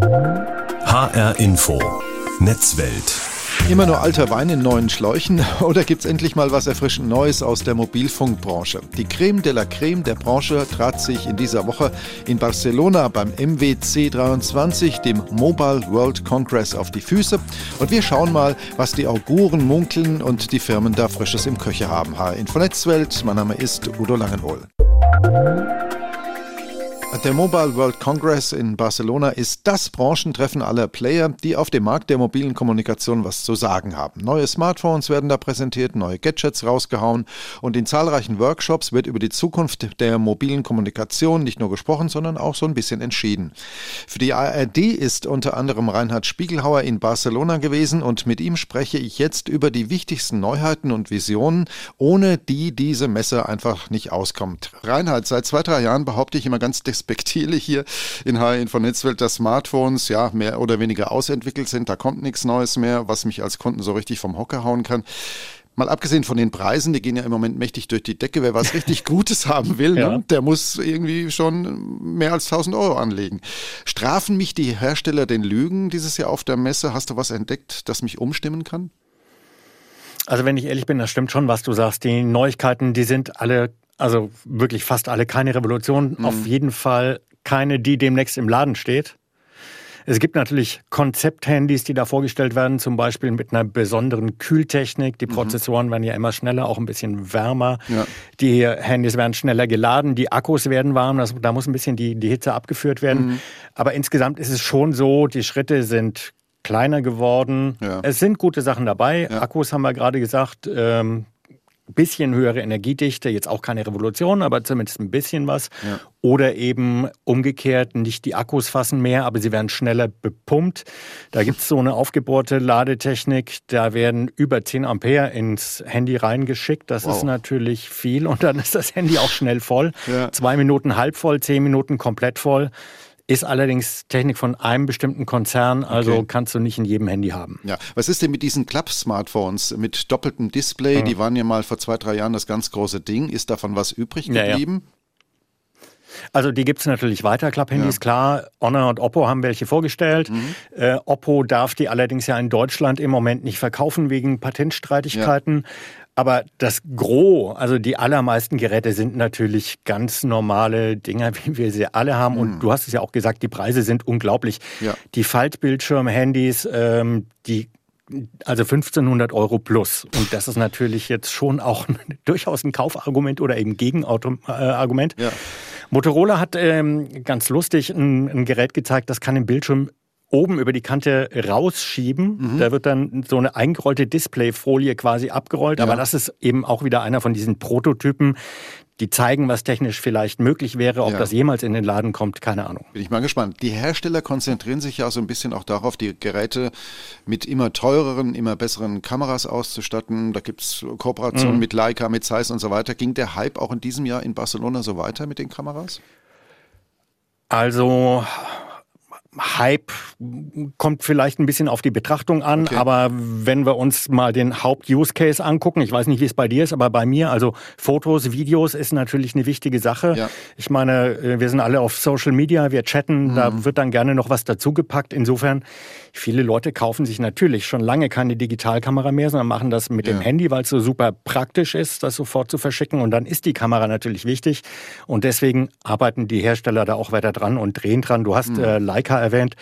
HR Info. Netzwelt. Immer nur alter Wein in neuen Schläuchen oder gibt's endlich mal was erfrischend Neues aus der Mobilfunkbranche? Die Creme de la Creme der Branche trat sich in dieser Woche in Barcelona beim MWC 23, dem Mobile World Congress, auf die Füße. Und wir schauen mal, was die Auguren munkeln und die Firmen da Frisches im Köcher haben. HR Info Netzwelt, mein Name ist Udo Langenwohl. Der Mobile World Congress in Barcelona ist das Branchentreffen aller Player, die auf dem Markt der mobilen Kommunikation was zu sagen haben. Neue Smartphones werden da präsentiert, neue Gadgets rausgehauen und in zahlreichen Workshops wird über die Zukunft der mobilen Kommunikation nicht nur gesprochen, sondern auch so ein bisschen entschieden. Für die ARD ist unter anderem Reinhard Spiegelhauer in Barcelona gewesen und mit ihm spreche ich jetzt über die wichtigsten Neuheiten und Visionen, ohne die diese Messe einfach nicht auskommt. Reinhard, seit zwei, drei Jahren behaupte ich immer ganz despektierlich hier in HR Info Netzwelt, dass Smartphones ja mehr oder weniger ausentwickelt sind. Da kommt nichts Neues mehr, was mich als Kunden so richtig vom Hocker hauen kann. Mal abgesehen von den Preisen, die gehen ja im Moment mächtig durch die Decke. Wer was richtig Gutes haben will, ja. ne, der muss irgendwie schon mehr als 1000 Euro anlegen. Strafen mich die Hersteller den Lügen dieses Jahr auf der Messe? Hast du was entdeckt, das mich umstimmen kann? Also wenn ich ehrlich bin, das stimmt schon, was du sagst. Die Neuigkeiten, die sind alle also wirklich fast alle keine Revolution. Mhm. Auf jeden Fall keine, die demnächst im Laden steht. Es gibt natürlich Konzepthandys, die da vorgestellt werden, zum Beispiel mit einer besonderen Kühltechnik. Die mhm. Prozessoren werden ja immer schneller, auch ein bisschen wärmer. Ja. Die Handys werden schneller geladen, die Akkus werden warm, das, da muss ein bisschen die, die Hitze abgeführt werden. Mhm. Aber insgesamt ist es schon so, die Schritte sind kleiner geworden. Ja. Es sind gute Sachen dabei. Ja. Akkus haben wir gerade gesagt. Ähm, bisschen höhere Energiedichte, jetzt auch keine Revolution, aber zumindest ein bisschen was. Ja. Oder eben umgekehrt, nicht die Akkus fassen mehr, aber sie werden schneller bepumpt. Da gibt es so eine aufgebohrte Ladetechnik, da werden über 10 Ampere ins Handy reingeschickt. Das wow. ist natürlich viel und dann ist das Handy auch schnell voll. Ja. Zwei Minuten halb voll, zehn Minuten komplett voll. Ist allerdings Technik von einem bestimmten Konzern, also okay. kannst du nicht in jedem Handy haben. Ja, was ist denn mit diesen Klapp-Smartphones mit doppeltem Display? Mhm. Die waren ja mal vor zwei, drei Jahren das ganz große Ding. Ist davon was übrig geblieben? Ja, ja. Also die gibt es natürlich weiter, Klapphandys, ja. klar. Honor und Oppo haben welche vorgestellt. Mhm. Äh, Oppo darf die allerdings ja in Deutschland im Moment nicht verkaufen wegen Patentstreitigkeiten. Ja. Aber das Gros, also die allermeisten Geräte sind natürlich ganz normale Dinger, wie wir sie alle haben. Und mhm. du hast es ja auch gesagt, die Preise sind unglaublich. Ja. Die Faltbildschirm-Handys, ähm, die also 1500 Euro plus. Und das ist natürlich jetzt schon auch durchaus ein Kaufargument oder eben Gegenargument. Ja. Motorola hat ähm, ganz lustig ein, ein Gerät gezeigt, das kann den Bildschirm oben über die Kante rausschieben. Mhm. Da wird dann so eine eingerollte Displayfolie quasi abgerollt. Ja. Aber das ist eben auch wieder einer von diesen Prototypen, die zeigen, was technisch vielleicht möglich wäre. Ob ja. das jemals in den Laden kommt, keine Ahnung. Bin ich mal gespannt. Die Hersteller konzentrieren sich ja so ein bisschen auch darauf, die Geräte mit immer teureren, immer besseren Kameras auszustatten. Da gibt es Kooperationen mhm. mit Leica, mit Zeiss und so weiter. Ging der Hype auch in diesem Jahr in Barcelona so weiter mit den Kameras? Also Hype kommt vielleicht ein bisschen auf die Betrachtung an, okay. aber wenn wir uns mal den Haupt-Use-Case angucken, ich weiß nicht, wie es bei dir ist, aber bei mir, also Fotos, Videos ist natürlich eine wichtige Sache. Ja. Ich meine, äh, wir sind alle auf Social Media, wir chatten, mhm. da wird dann gerne noch was dazugepackt. Insofern, viele Leute kaufen sich natürlich schon lange keine Digitalkamera mehr, sondern machen das mit ja. dem Handy, weil es so super praktisch ist, das sofort zu verschicken. Und dann ist die Kamera natürlich wichtig. Und deswegen arbeiten die Hersteller da auch weiter dran und drehen dran. Du hast mhm. äh, Leica erwähnt.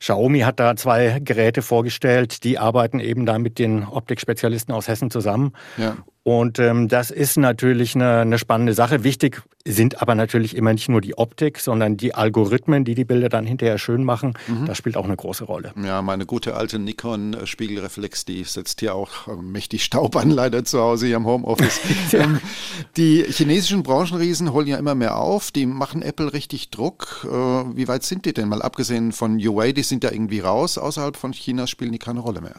Xiaomi hat da zwei Geräte vorgestellt, die arbeiten eben da mit den Optikspezialisten aus Hessen zusammen. Ja. Und ähm, das ist natürlich eine, eine, spannende Sache. Wichtig sind aber natürlich immer nicht nur die Optik, sondern die Algorithmen, die die Bilder dann hinterher schön machen. Mhm. Das spielt auch eine große Rolle. Ja, meine gute alte Nikon-Spiegelreflex, die setzt hier auch äh, mächtig Staub an, leider zu Hause hier im Homeoffice. ja. ähm, die chinesischen Branchenriesen holen ja immer mehr auf. Die machen Apple richtig Druck. Äh, wie weit sind die denn? Mal abgesehen von Huawei, die sind ja irgendwie raus. Außerhalb von China spielen die keine Rolle mehr.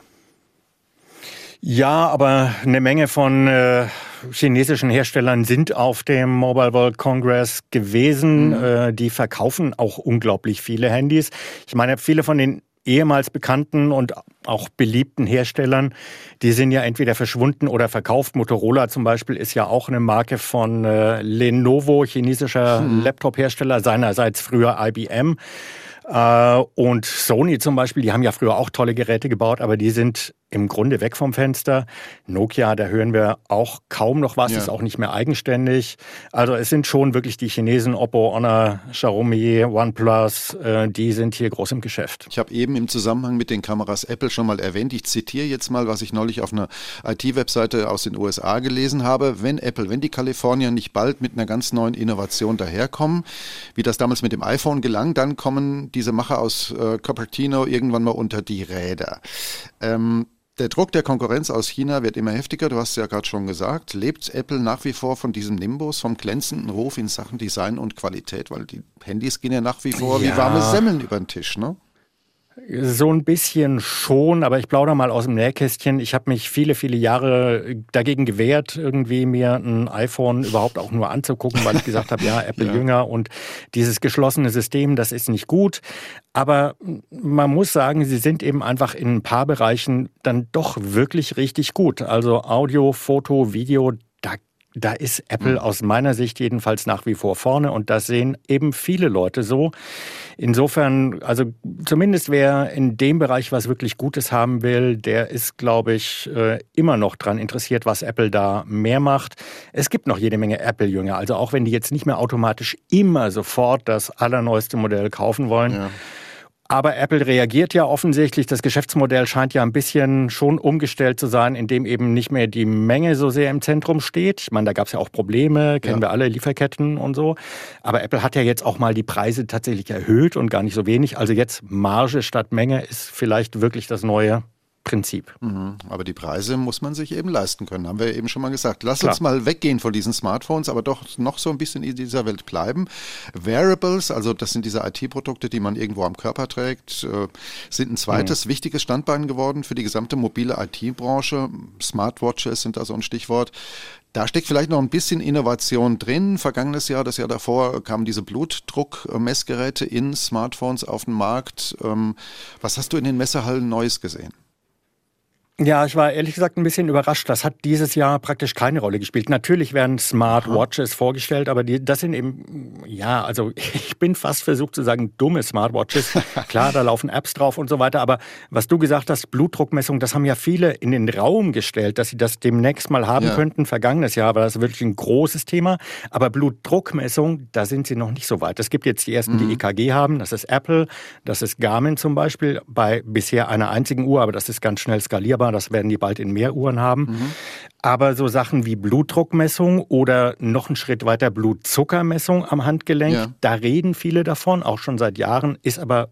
Ja, aber eine Menge von äh, chinesischen Herstellern sind auf dem Mobile World Congress gewesen. Mhm. Äh, die verkaufen auch unglaublich viele Handys. Ich meine, viele von den ehemals bekannten und auch beliebten Herstellern, die sind ja entweder verschwunden oder verkauft. Motorola zum Beispiel ist ja auch eine Marke von äh, Lenovo, chinesischer mhm. Laptop-Hersteller, seinerseits früher IBM. Äh, und Sony zum Beispiel, die haben ja früher auch tolle Geräte gebaut, aber die sind im Grunde weg vom Fenster. Nokia, da hören wir auch kaum noch was, ja. ist auch nicht mehr eigenständig. Also es sind schon wirklich die Chinesen, Oppo, Honor, Xiaomi, OnePlus, äh, die sind hier groß im Geschäft. Ich habe eben im Zusammenhang mit den Kameras Apple schon mal erwähnt. Ich zitiere jetzt mal, was ich neulich auf einer IT-Webseite aus den USA gelesen habe. Wenn Apple, wenn die Kalifornier nicht bald mit einer ganz neuen Innovation daherkommen, wie das damals mit dem iPhone gelang, dann kommen diese Macher aus äh, Cupertino irgendwann mal unter die Räder. Ähm, der Druck der Konkurrenz aus China wird immer heftiger, du hast es ja gerade schon gesagt. Lebt Apple nach wie vor von diesem Nimbus, vom glänzenden Ruf in Sachen Design und Qualität? Weil die Handys gehen ja nach wie vor ja. wie warme Semmeln über den Tisch, ne? So ein bisschen schon, aber ich plaudere mal aus dem Nähkästchen. Ich habe mich viele, viele Jahre dagegen gewehrt, irgendwie mir ein iPhone überhaupt auch nur anzugucken, weil ich gesagt habe, ja, Apple ja. jünger und dieses geschlossene System, das ist nicht gut. Aber man muss sagen, sie sind eben einfach in ein paar Bereichen dann doch wirklich richtig gut. Also Audio, Foto, Video, da da ist Apple mhm. aus meiner Sicht jedenfalls nach wie vor vorne und das sehen eben viele Leute so. Insofern, also zumindest wer in dem Bereich was wirklich Gutes haben will, der ist, glaube ich, äh, immer noch dran interessiert, was Apple da mehr macht. Es gibt noch jede Menge Apple-Jünger, also auch wenn die jetzt nicht mehr automatisch immer sofort das allerneueste Modell kaufen wollen. Ja aber Apple reagiert ja offensichtlich. Das Geschäftsmodell scheint ja ein bisschen schon umgestellt zu sein, indem eben nicht mehr die Menge so sehr im Zentrum steht. Ich meine, da gab es ja auch Probleme, kennen ja. wir alle, Lieferketten und so. Aber Apple hat ja jetzt auch mal die Preise tatsächlich erhöht und gar nicht so wenig. Also jetzt Marge statt Menge ist vielleicht wirklich das neue Prinzip. Mhm. Aber die Preise muss man sich eben leisten können, haben wir eben schon mal gesagt. Lass Klar. uns mal weggehen von diesen Smartphones, aber doch noch so ein bisschen in dieser Welt bleiben. Wearables, also das sind diese IT-Produkte, die man irgendwo am Körper trägt, äh, sind ein zweites mhm. wichtiges Standbein geworden für die gesamte mobile IT-Branche. Smartwatches sind da so ein Stichwort. Da steckt vielleicht noch ein bisschen Innovation drin. Vergangenes Jahr, das Jahr davor, kamen diese Blutdruckmessgeräte in Smartphones auf den Markt. Ähm, was hast du in den Messehallen Neues gesehen? Ja, ich war ehrlich gesagt ein bisschen überrascht. Das hat dieses Jahr praktisch keine Rolle gespielt. Natürlich werden Smartwatches vorgestellt, aber die, das sind eben, ja, also ich bin fast versucht zu sagen, dumme Smartwatches. Klar, da laufen Apps drauf und so weiter, aber was du gesagt hast, Blutdruckmessung, das haben ja viele in den Raum gestellt, dass sie das demnächst mal haben ja. könnten. Vergangenes Jahr war das wirklich ein großes Thema, aber Blutdruckmessung, da sind sie noch nicht so weit. Es gibt jetzt die ersten, die mhm. EKG haben, das ist Apple, das ist Garmin zum Beispiel, bei bisher einer einzigen Uhr, aber das ist ganz schnell skalierbar das werden die bald in mehr Uhren haben. Mhm. Aber so Sachen wie Blutdruckmessung oder noch einen Schritt weiter Blutzuckermessung am Handgelenk, ja. da reden viele davon, auch schon seit Jahren, ist aber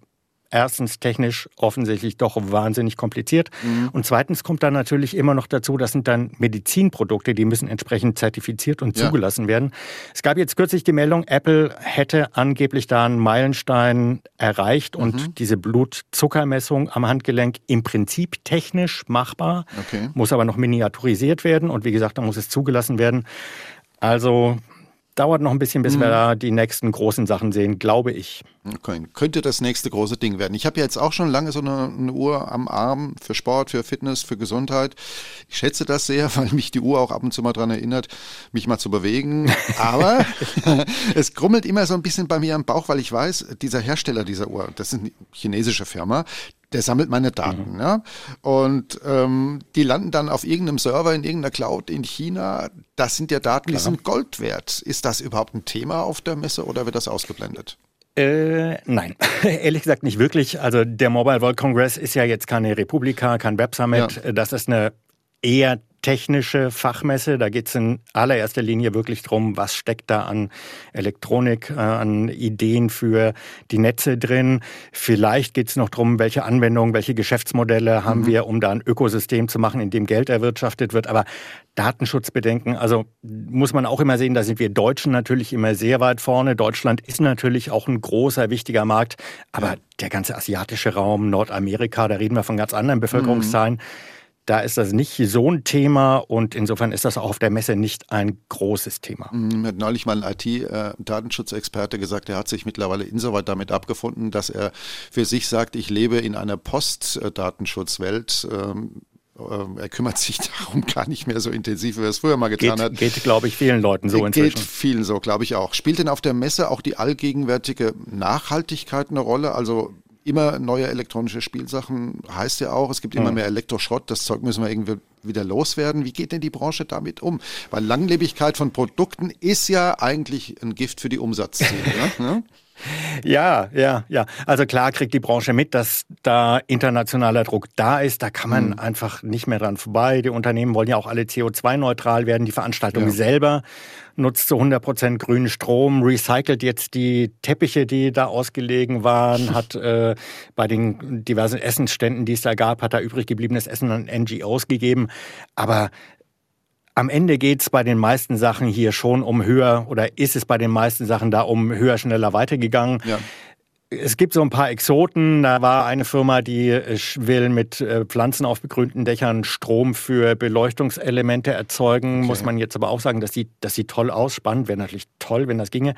erstens technisch offensichtlich doch wahnsinnig kompliziert. Mhm. Und zweitens kommt dann natürlich immer noch dazu, das sind dann Medizinprodukte, die müssen entsprechend zertifiziert und ja. zugelassen werden. Es gab jetzt kürzlich die Meldung, Apple hätte angeblich da einen Meilenstein erreicht und mhm. diese Blutzuckermessung am Handgelenk im Prinzip technisch machbar, okay. muss aber noch miniaturisiert werden und wie gesagt, da muss es zugelassen werden. Also dauert noch ein bisschen, bis mhm. wir da die nächsten großen Sachen sehen, glaube ich. Okay. Könnte das nächste große Ding werden. Ich habe ja jetzt auch schon lange so eine, eine, Uhr am Arm für Sport, für Fitness, für Gesundheit. Ich schätze das sehr, weil mich die Uhr auch ab und zu mal daran erinnert, mich mal zu bewegen. Aber es grummelt immer so ein bisschen bei mir am Bauch, weil ich weiß, dieser Hersteller dieser Uhr, das ist eine chinesische Firma, der sammelt meine Daten. Mhm. Ja? Und ähm, die landen dann auf irgendeinem Server in irgendeiner Cloud in China. Das sind ja Daten, Klar. die sind Gold wert. Ist das überhaupt ein Thema auf der Messe oder wird das ausgeblendet? Äh, nein, ehrlich gesagt nicht wirklich. Also der Mobile World Congress ist ja jetzt keine Republika, kein Web Summit. Ja. Das ist eine eher technische Fachmesse. Da geht es in allererster Linie wirklich darum, was steckt da an Elektronik, äh, an Ideen für die Netze drin. Vielleicht geht es noch darum, welche Anwendungen, welche Geschäftsmodelle haben mhm. wir, um da ein Ökosystem zu machen, in dem Geld erwirtschaftet wird. Aber Datenschutzbedenken, also muss man auch immer sehen, da sind wir Deutschen natürlich immer sehr weit vorne. Deutschland ist natürlich auch ein großer, wichtiger Markt. Aber der ganze asiatische Raum, Nordamerika, da reden wir von ganz anderen Bevölkerungszahlen. Mhm da ist das nicht so ein Thema und insofern ist das auch auf der Messe nicht ein großes Thema. Mhm, hat neulich mal ein IT-Datenschutzexperte gesagt, er hat sich mittlerweile insoweit damit abgefunden, dass er für sich sagt, ich lebe in einer Post-Datenschutzwelt. Ähm, äh, er kümmert sich darum gar nicht mehr so intensiv, wie er es früher mal getan geht, hat. Geht, glaube ich, vielen Leuten so inzwischen. Geht vielen so, glaube ich auch. Spielt denn auf der Messe auch die allgegenwärtige Nachhaltigkeit eine Rolle? Also immer neue elektronische Spielsachen heißt ja auch, es gibt immer mehr Elektroschrott, das Zeug müssen wir irgendwie wieder loswerden. Wie geht denn die Branche damit um? Weil Langlebigkeit von Produkten ist ja eigentlich ein Gift für die Umsatzziele. ne? Ja, ja, ja. Also klar kriegt die Branche mit, dass da internationaler Druck da ist. Da kann man mhm. einfach nicht mehr dran vorbei. Die Unternehmen wollen ja auch alle CO2-neutral werden. Die Veranstaltung ja. selber nutzt zu 100 Prozent grünen Strom, recycelt jetzt die Teppiche, die da ausgelegen waren, hat äh, bei den diversen Essensständen, die es da gab, hat da übrig gebliebenes Essen an NGOs gegeben. Aber am Ende geht es bei den meisten Sachen hier schon um höher oder ist es bei den meisten Sachen da um höher, schneller weitergegangen. Ja. Es gibt so ein paar Exoten. Da war eine Firma, die will mit äh, Pflanzen auf begrünten Dächern Strom für Beleuchtungselemente erzeugen. Okay. Muss man jetzt aber auch sagen, das sieht, das sieht toll aus. Spannend wäre natürlich toll, wenn das ginge.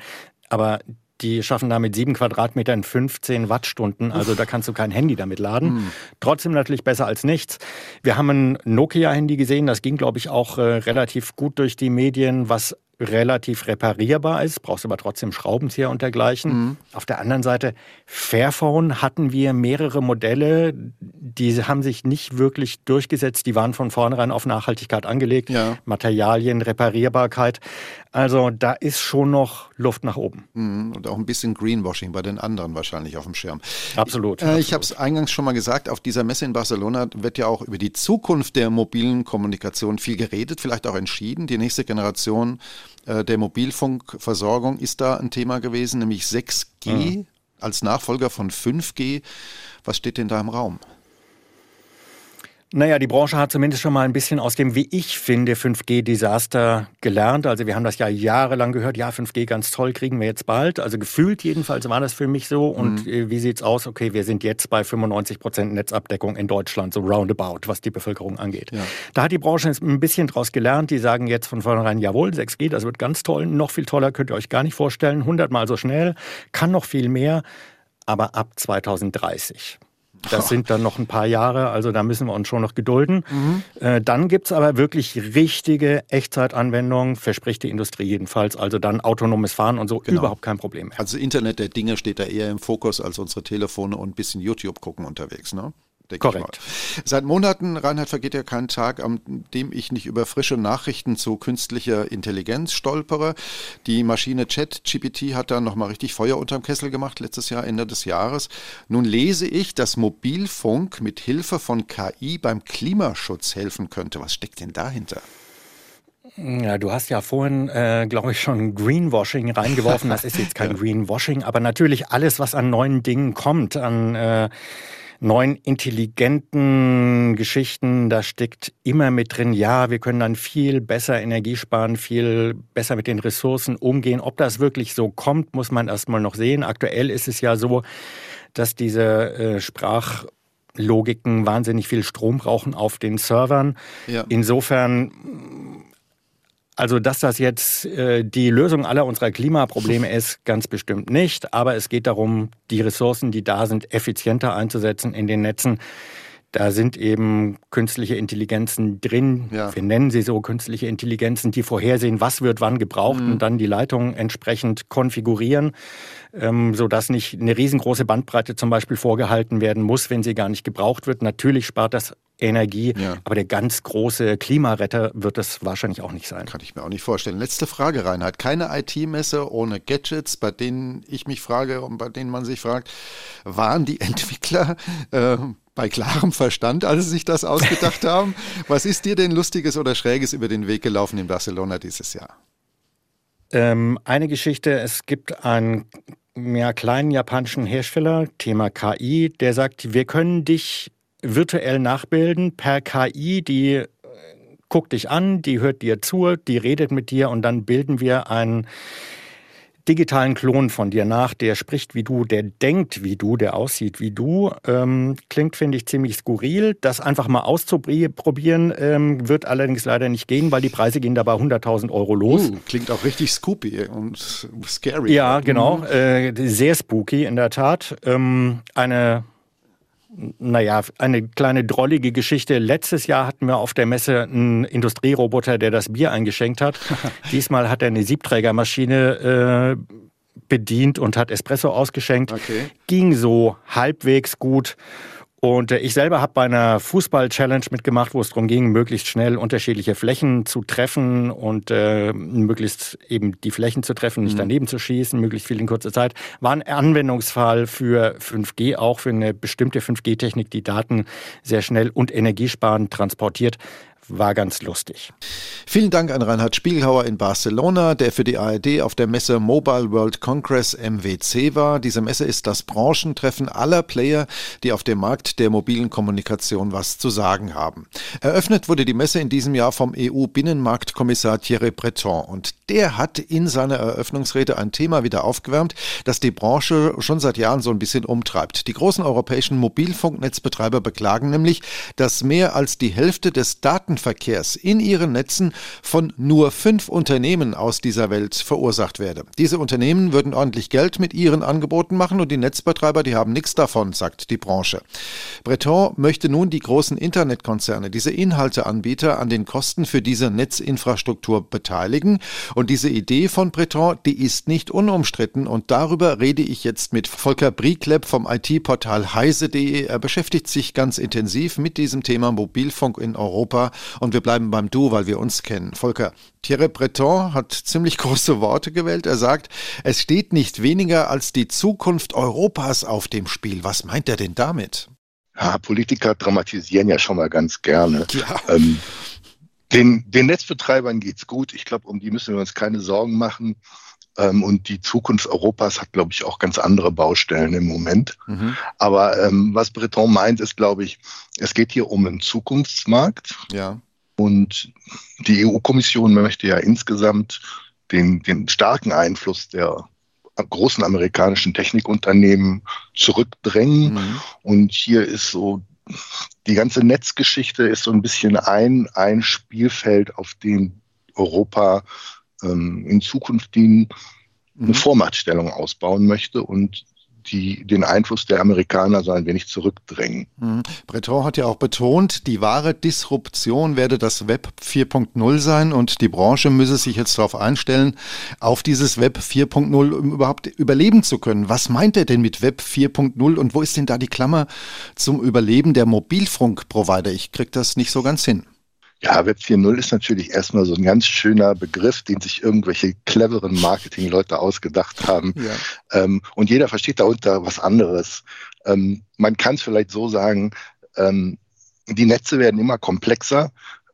Aber die schaffen damit sieben Quadratmetern 15 Wattstunden. Also da kannst du kein Handy damit laden. Mhm. Trotzdem natürlich besser als nichts. Wir haben ein Nokia-Handy gesehen. Das ging, glaube ich, auch äh, relativ gut durch die Medien, was relativ reparierbar ist, brauchst aber trotzdem Schraubenzieher und dergleichen. Mhm. Auf der anderen Seite, Fairphone hatten wir mehrere Modelle, die haben sich nicht wirklich durchgesetzt, die waren von vornherein auf Nachhaltigkeit angelegt, ja. Materialien, Reparierbarkeit. Also da ist schon noch Luft nach oben. Mhm. Und auch ein bisschen Greenwashing bei den anderen wahrscheinlich auf dem Schirm. Absolut. Äh, absolut. Ich habe es eingangs schon mal gesagt, auf dieser Messe in Barcelona wird ja auch über die Zukunft der mobilen Kommunikation viel geredet, vielleicht auch entschieden. Die nächste Generation äh, der Mobilfunkversorgung ist da ein Thema gewesen, nämlich 6G mhm. als Nachfolger von 5G. Was steht denn da im Raum? Naja, die Branche hat zumindest schon mal ein bisschen aus dem, wie ich finde, 5G-Desaster gelernt. Also wir haben das ja jahrelang gehört, ja, 5G ganz toll, kriegen wir jetzt bald. Also gefühlt jedenfalls war das für mich so. Und mhm. Äh, wie sieht's aus? Okay, wir sind jetzt bei 95 Prozent Netzabdeckung in Deutschland, so roundabout, was die Bevölkerung angeht. Ja. Da hat die Branche ein bisschen draus gelernt. Die sagen jetzt von vornherein, jawohl, 6G, das wird ganz toll, noch viel toller, könnt ihr euch gar nicht vorstellen. 100 mal so schnell, kann noch viel mehr, aber ab 2030. Das sind dann noch ein paar Jahre, also da müssen wir uns schon noch gedulden. Mhm. Äh, dann gibt es aber wirklich richtige Echtzeitanwendungen, verspricht die Industrie jedenfalls. Also dann autonomes Fahren und so, genau. überhaupt kein Problem mehr. Also Internet der Dinge steht da eher im Fokus als unsere Telefone und ein bisschen YouTube gucken unterwegs, ne? Denke Korrekt. ich mal. Seit Monaten, Reinhard, vergeht ja kein Tag, an dem ich nicht über frische Nachrichten zu künstlicher Intelligenz stolpere. Die Maschine ChatGPT hat da nochmal richtig Feuer unterm Kessel gemacht, letztes Jahr, Ende des Jahres. Nun lese ich, dass Mobilfunk mit Hilfe von KI beim Klimaschutz helfen könnte. Was steckt denn dahinter? Ja, du hast ja vorhin, äh, glaube ich, schon Greenwashing reingeworfen. Das ist jetzt kein ja. Greenwashing, aber natürlich alles, was an neuen Dingen kommt, an äh, neuen intelligenten Geschichten, da steckt immer mit drin, ja, wir können dann viel besser Energie sparen, viel besser mit den Ressourcen umgehen. Ob das wirklich so kommt, muss man erstmal noch sehen. Aktuell ist es ja so, dass diese äh, Sprach Logiken wahnsinnig viel Strom brauchen auf den Servern. Ja. Insofern also, dass das jetzt äh, die Lösung aller unserer Klimaprobleme ist, ganz bestimmt nicht. Aber es geht darum, die Ressourcen, die da sind, effizienter einzusetzen in den Netzen. Da sind eben künstliche Intelligenzen drin. Ja. Wir nennen sie so künstliche Intelligenzen, die vorhersehen, was wird wann gebraucht mhm. und dann die Leitung entsprechend konfigurieren, ähm, sodass nicht eine riesengroße Bandbreite zum Beispiel vorgehalten werden muss, wenn sie gar nicht gebraucht wird. Natürlich spart das Energie, ja. aber der ganz große Klimaretter wird das wahrscheinlich auch nicht sein. Kann ich mir auch nicht vorstellen. Letzte Frage, Reinhard. Keine IT-Messe ohne Gadgets, bei denen ich mich frage und bei denen man sich fragt, waren die Entwickler äh, bei klarem Verstand, als sie sich das ausgedacht haben. Was ist dir denn Lustiges oder Schräges über den Weg gelaufen in Barcelona dieses Jahr? Ähm, eine Geschichte, es gibt einen ja, kleinen japanischen Hersteller, Thema KI, der sagt, wir können dich virtuell nachbilden per KI, die äh, guckt dich an, die hört dir zu, die redet mit dir und dann bilden wir einen digitalen Klon von dir nach, der spricht wie du, der denkt wie du, der aussieht wie du. Ähm, klingt, finde ich, ziemlich skurril. Das einfach mal auszuprobieren, ähm, wird allerdings leider nicht gehen, weil die Preise gehen dabei 100.000 Euro los. Uh, klingt auch richtig scoopy und scary. Ja, genau. Äh, sehr spooky in der Tat. Ähm, eine Naja, eine kleine drollige Geschichte. Letztes Jahr hatten wir auf der Messe einen Industrieroboter, der das Bier eingeschenkt hat. Diesmal hat er eine Siebträgermaschine äh, bedient und hat Espresso ausgeschenkt. Okay. Ging so halbwegs gut. Und äh, ich selber habe bei einer Fußball-Challenge mitgemacht, wo es darum ging, möglichst schnell unterschiedliche Flächen zu treffen und äh, möglichst eben die Flächen zu treffen, nicht mhm. daneben zu schießen, möglichst viel in kurzer Zeit. War ein Anwendungsfall für 5G, auch für eine bestimmte 5G-Technik, die Daten sehr schnell und energiesparend transportiert war ganz lustig. Vielen Dank an Reinhard Spiegelhauer in Barcelona, der für die ARD auf der Messe Mobile World Congress MWC war. Diese Messe ist das Branchentreffen aller Player, die auf dem Markt der mobilen Kommunikation was zu sagen haben. Eröffnet wurde die Messe in diesem Jahr vom EU-Binnenmarktkommissar Thierry Breton und der hat in seiner Eröffnungsrede ein Thema wieder aufgewärmt, das die Branche schon seit Jahren so ein bisschen umtreibt. Die großen europäischen Mobilfunknetzbetreiber beklagen nämlich, dass mehr als die Hälfte des Daten Datenverkehrs in ihren Netzen von nur fünf Unternehmen aus dieser Welt verursacht werde. Diese Unternehmen würden ordentlich Geld mit ihren Angeboten machen und die Netzbetreiber, die haben nichts davon, sagt die Branche. Breton möchte nun die großen Internetkonzerne, diese Inhalteanbieter an den Kosten für diese Netzinfrastruktur beteiligen. Und diese Idee von Breton, die ist nicht unumstritten und darüber rede ich jetzt mit Volker Brieklepp vom IT-Portal heise.de. Er beschäftigt sich ganz intensiv mit diesem Thema Mobilfunk in Europa und wir bleiben beim Du, weil wir uns kennen. Volker, Thierry Breton hat ziemlich große Worte gewählt. Er sagt, es steht nicht weniger als die Zukunft Europas auf dem Spiel. Was meint er denn damit? Ja, Politiker dramatisieren ja schon mal ganz gerne. Ja. Ähm, den, den Netzbetreibern geht's gut. Ich glaube, um die müssen wir uns keine Sorgen machen. Ähm, und die Zukunft Europas hat, glaube ich, auch ganz andere Baustellen im Moment. Mhm. Aber ähm, was Breton meint, ist, glaube ich, es geht hier um einen Zukunftsmarkt. Ja. Und die EU-Kommission möchte ja insgesamt den, den starken Einfluss der großen amerikanischen Technikunternehmen zurückdrängen. Mhm. Und hier ist so, die ganze Netzgeschichte ist so ein bisschen ein, ein Spielfeld, auf dem Europa ähm, in Zukunft die eine mhm. Vormachtstellung ausbauen möchte und die, den Einfluss der Amerikaner so ein wenig zurückdrängen. Mhm. Breton hat ja auch betont, die wahre Disruption werde das Web 4.0 sein und die Branche müsse sich jetzt darauf einstellen, auf dieses Web 4.0 um überhaupt überleben zu können. Was meint er denn mit Web 4.0 und wo ist denn da die Klammer zum Überleben der Mobilfunkprovider? Ich kriege das nicht so ganz hin. Ja, Web 4.0 ist natürlich erstmal so ein ganz schöner Begriff, den sich irgendwelche cleveren Marketingleute ausgedacht haben. Ja. Ähm, und jeder versteht darunter was anderes. Ähm, man kann es vielleicht so sagen, ähm, die Netze werden immer komplexer,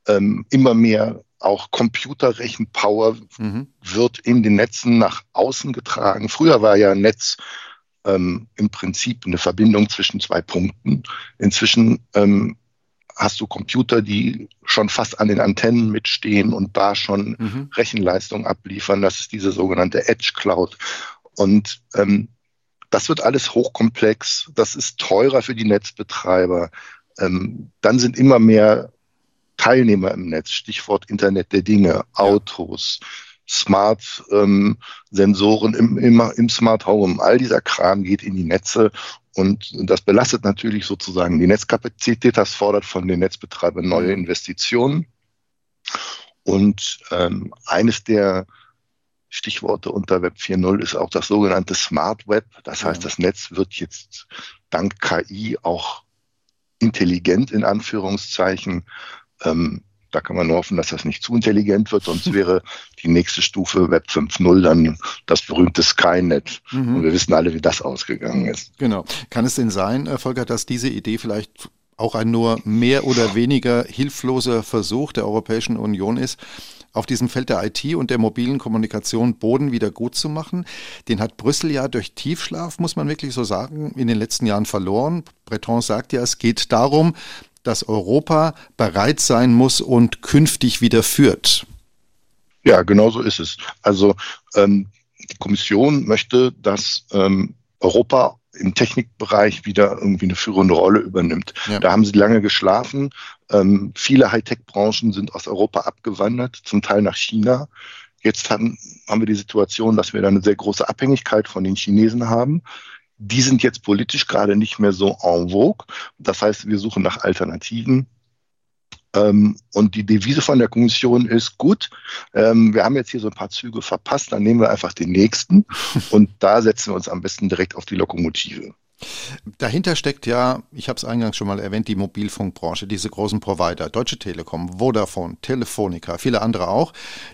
ähm, immer mehr auch Computerrechenpower mhm. wird in den Netzen nach außen getragen. Früher war ja ein Netz ähm, im Prinzip eine Verbindung zwischen zwei Punkten. Inzwischen ähm, hast du Computer, die schon fast an den Antennen mitstehen und da schon mhm. Rechenleistung abliefern. Das ist diese sogenannte Edge Cloud. Und ähm, das wird alles hochkomplex. Das ist teurer für die Netzbetreiber. Ähm, dann sind immer mehr Teilnehmer im Netz. Stichwort Internet der Dinge, Autos. Smart-Sensoren ähm, im, im, im Smart Home. All dieser Kram geht in die Netze und das belastet natürlich sozusagen die Netzkapazität. Das fordert von den Netzbetreibern neue mhm. Investitionen. Und ähm, eines der Stichworte unter Web 4.0 ist auch das sogenannte Smart Web. Das heißt, das Netz wird jetzt dank KI auch intelligent in Anführungszeichen. Ähm, da kann man nur hoffen, dass das nicht zu intelligent wird, sonst wäre die nächste Stufe Web 5.0 dann das berühmte Skynet. Mhm. Und wir wissen alle, wie das ausgegangen ist. Genau. Kann es denn sein, äh, Volker, dass diese Idee vielleicht auch ein nur mehr oder weniger hilfloser Versuch der Europäischen Union ist, auf diesem Feld der IT und der mobilen Kommunikation Boden wieder gut zu machen. Den hat Brüssel ja durch Tiefschlaf, muss man wirklich so sagen, in den letzten Jahren verloren. Breton sagt ja, es geht darum, dass Europa bereit sein muss und künftig wieder führt. Ja, genau so ist es. Also ähm, die Kommission möchte, dass ähm, Europa im Technikbereich wieder irgendwie eine führende Rolle übernimmt. Ja. Da haben sie lange geschlafen. Ähm, viele Hightech-Branchen sind aus Europa abgewandert, zum Teil nach China. Jetzt haben, haben wir die Situation, dass wir da eine sehr große Abhängigkeit von den Chinesen haben. Die sind jetzt politisch gerade nicht mehr so en vogue. Das heißt, wir suchen nach Alternativen. Ähm, und die Devise von der Kommission ist gut. Ähm, wir haben jetzt hier so ein paar Züge verpasst, dann nehmen wir einfach den nächsten und da setzen wir uns am besten direkt auf die Lokomotive. Dahinter steckt ja, ich habe es eingangs schon mal erwähnt, die Mobilfunkbranche, diese großen Provider, Deutsche Telekom, Vodafone, Telefonica, viele andere auch,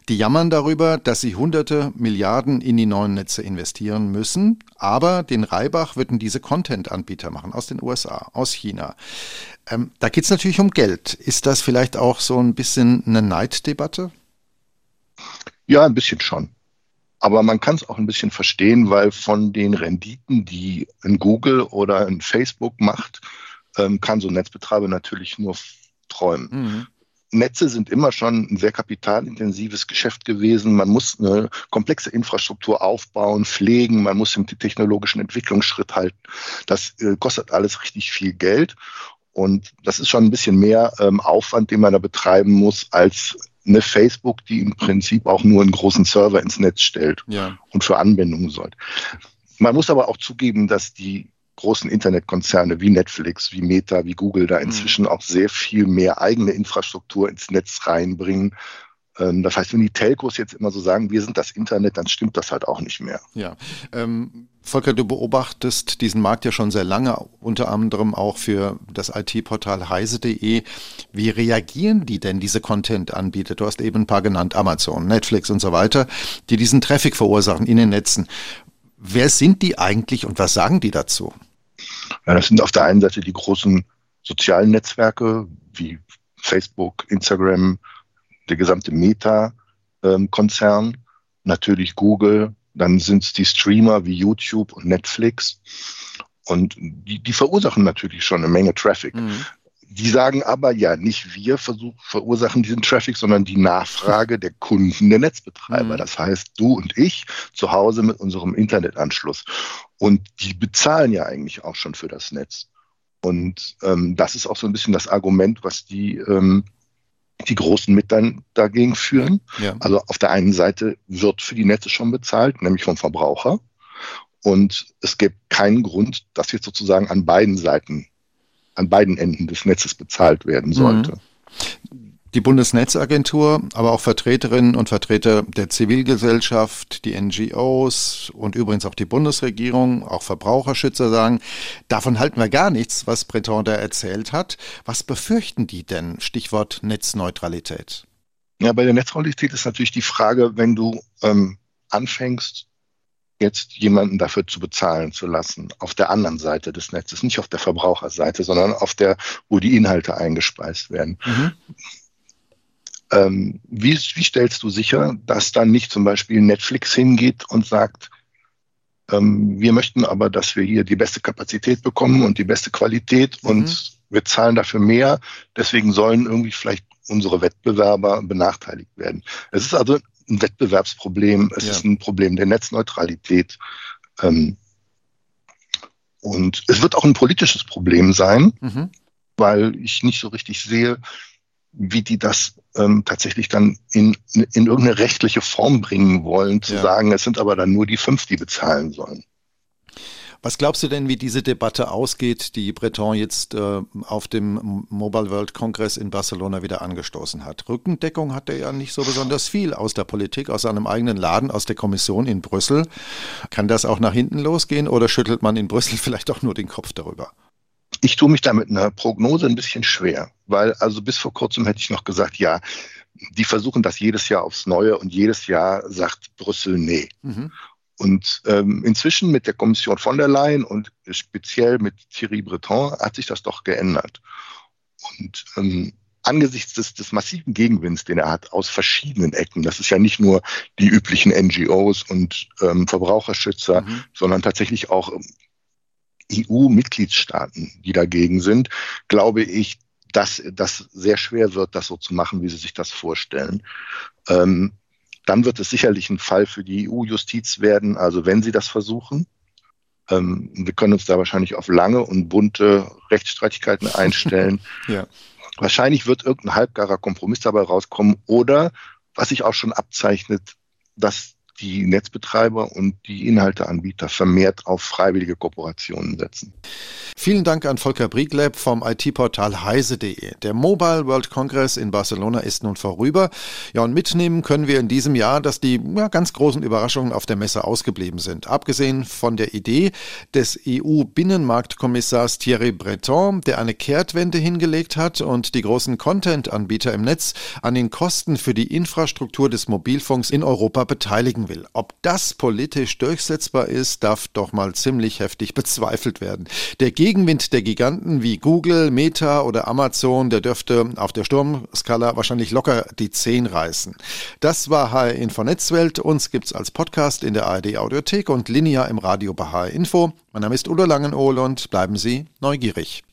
die jammern darüber, dass sie hunderte Milliarden in die neuen Netze investieren müssen, aber den Reibach würden diese Content-Anbieter machen aus den USA, aus China. Ähm, da geht es natürlich um Geld. Ist das vielleicht auch so ein bisschen eine Neiddebatte? Ja, ein bisschen schon. Aber man kann es auch ein bisschen verstehen, weil von den Renditen, die ein Google oder ein Facebook macht, ähm, kann so ein Netzbetreiber natürlich nur träumen. Mhm. Netze sind immer schon ein sehr kapitalintensives Geschäft gewesen. Man muss eine komplexe Infrastruktur aufbauen, pflegen, man muss dem technologischen Entwicklungsschritt halten. Das äh, kostet alles richtig viel Geld. Und das ist schon ein bisschen mehr ähm, Aufwand, den man da betreiben muss, als eine Facebook, die im Prinzip auch nur einen großen Server ins Netz stellt ja. und für Anwendungen sorgt. Man muss aber auch zugeben, dass die großen Internetkonzerne wie Netflix, wie Meta, wie Google da mhm. inzwischen mhm. auch sehr viel mehr eigene Infrastruktur ins Netz reinbringen das heißt, wenn die Telcos jetzt immer so sagen, wir sind das Internet, dann stimmt das halt auch nicht mehr. Ja. Ähm, Volker, du beobachtest diesen Markt ja schon sehr lange, unter anderem auch für das IT-Portal heise.de. Wie reagieren die denn, diese Content-Anbieter? Du hast eben ein paar genannt, Amazon, Netflix und so weiter, die diesen Traffic verursachen in den Netzen. Wer sind die eigentlich und was sagen die dazu? Ja, das sind auf der einen Seite die großen sozialen Netzwerke wie Facebook, Instagram, der gesamte Meta-Konzern, natürlich Google, dann sind es die Streamer wie YouTube und Netflix. Und die, die verursachen natürlich schon eine Menge Traffic. Mhm. Die sagen aber, ja, nicht wir versuch, verursachen diesen Traffic, sondern die Nachfrage der Kunden, der Netzbetreiber. Mhm. Das heißt, du und ich zu Hause mit unserem Internetanschluss. Und die bezahlen ja eigentlich auch schon für das Netz. Und ähm, das ist auch so ein bisschen das Argument, was die ähm, die Großen mit dann dagegen führen. Ja. Also auf der einen Seite wird für die Netze schon bezahlt, nämlich vom Verbraucher. Und es gibt keinen Grund, dass jetzt sozusagen an beiden Seiten, an beiden Enden des Netzes bezahlt werden sollte. Mhm die Bundesnetzagentur, aber auch Vertreterinnen und Vertreter der Zivilgesellschaft, die NGOs und übrigens auch die Bundesregierung, auch Verbraucherschützer sagen, davon halten wir gar nichts, was Breton da erzählt hat. Was befürchten die denn? Stichwort Netzneutralität. Ja, bei der Netzneutralität ist natürlich die Frage, wenn du ähm, anfängst, jetzt jemanden dafür zu bezahlen zu lassen, auf der anderen Seite des Netzes, nicht auf der Verbraucherseite, sondern auf der, wo die Inhalte eingespeist werden. Mhm ähm, wie, wie stellst du sicher, dass dann nicht zum Beispiel Netflix hingeht und sagt, ähm, wir möchten aber, dass wir hier die beste Kapazität bekommen und die beste Qualität mhm. und wir zahlen dafür mehr, deswegen sollen irgendwie vielleicht unsere Wettbewerber benachteiligt werden. Es ist also ein Wettbewerbsproblem, es ja. ist ein Problem der Netzneutralität. Ähm, und es wird auch ein politisches Problem sein, mhm. weil ich nicht so richtig sehe, wie die das ähm, tatsächlich dann in, in irgendeine rechtliche Form bringen wollen, zu ja. sagen, es sind aber dann nur die fünf, die bezahlen sollen. Was glaubst du denn, wie diese Debatte ausgeht, die Breton jetzt äh, auf dem Mobile World Congress in Barcelona wieder angestoßen hat? Rückendeckung hat er ja nicht so besonders viel aus der Politik, aus seinem eigenen Laden, aus der Kommission in Brüssel. Kann das auch nach hinten losgehen oder schüttelt man in Brüssel vielleicht auch nur den Kopf darüber? Ich tue mich da mit einer Prognose ein bisschen schwer, weil also bis vor kurzem hätte ich noch gesagt, ja, die versuchen das jedes Jahr aufs Neue und jedes Jahr sagt Brüssel nee. Mhm. Und ähm, inzwischen mit der Kommission von der Leyen und speziell mit Thierry Breton hat sich das doch geändert. Und ähm, angesichts des, des massiven Gegenwinds, den er hat aus verschiedenen Ecken, das ist ja nicht nur die üblichen NGOs und ähm, Verbraucherschützer, mhm. sondern tatsächlich auch EU-Mitgliedstaaten, die dagegen sind, glaube ich, dass das sehr schwer wird, das so zu machen, wie sie sich das vorstellen. Ähm, dann wird es sicherlich ein Fall für die EU-Justiz werden, also wenn sie das versuchen. Ähm, wir können uns da wahrscheinlich auf lange und bunte Rechtsstreitigkeiten einstellen. ja. Wahrscheinlich wird irgendein halbgarer Kompromiss dabei rauskommen oder, was sich auch schon abzeichnet, dass die Netzbetreiber und die Inhalteanbieter vermehrt auf freiwillige Kooperationen setzen. Vielen Dank an Volker Briegleb vom IT-Portal heise.de. Der Mobile World Congress in Barcelona ist nun vorüber. Ja, und mitnehmen können wir in diesem Jahr, dass die ja, ganz großen Überraschungen auf der Messe ausgeblieben sind. Abgesehen von der Idee des EU-Binnenmarktkommissars Thierry Breton, der eine Kehrtwende hingelegt hat und die großen Content-Anbieter im Netz an den Kosten für die Infrastruktur des Mobilfunks in Europa beteiligen will. Ob das politisch durchsetzbar ist, darf doch mal ziemlich heftig bezweifelt werden. Der Gegenwind der Giganten wie Google, Meta oder Amazon, der dürfte auf der Sturmskala wahrscheinlich locker die 10 reißen. Das war HR Info Netzwelt. Uns gibt's als Podcast in der ARD Audiothek und linear im Radio bei HR Info. Mein Name ist Udo Langenohl und bleiben Sie neugierig.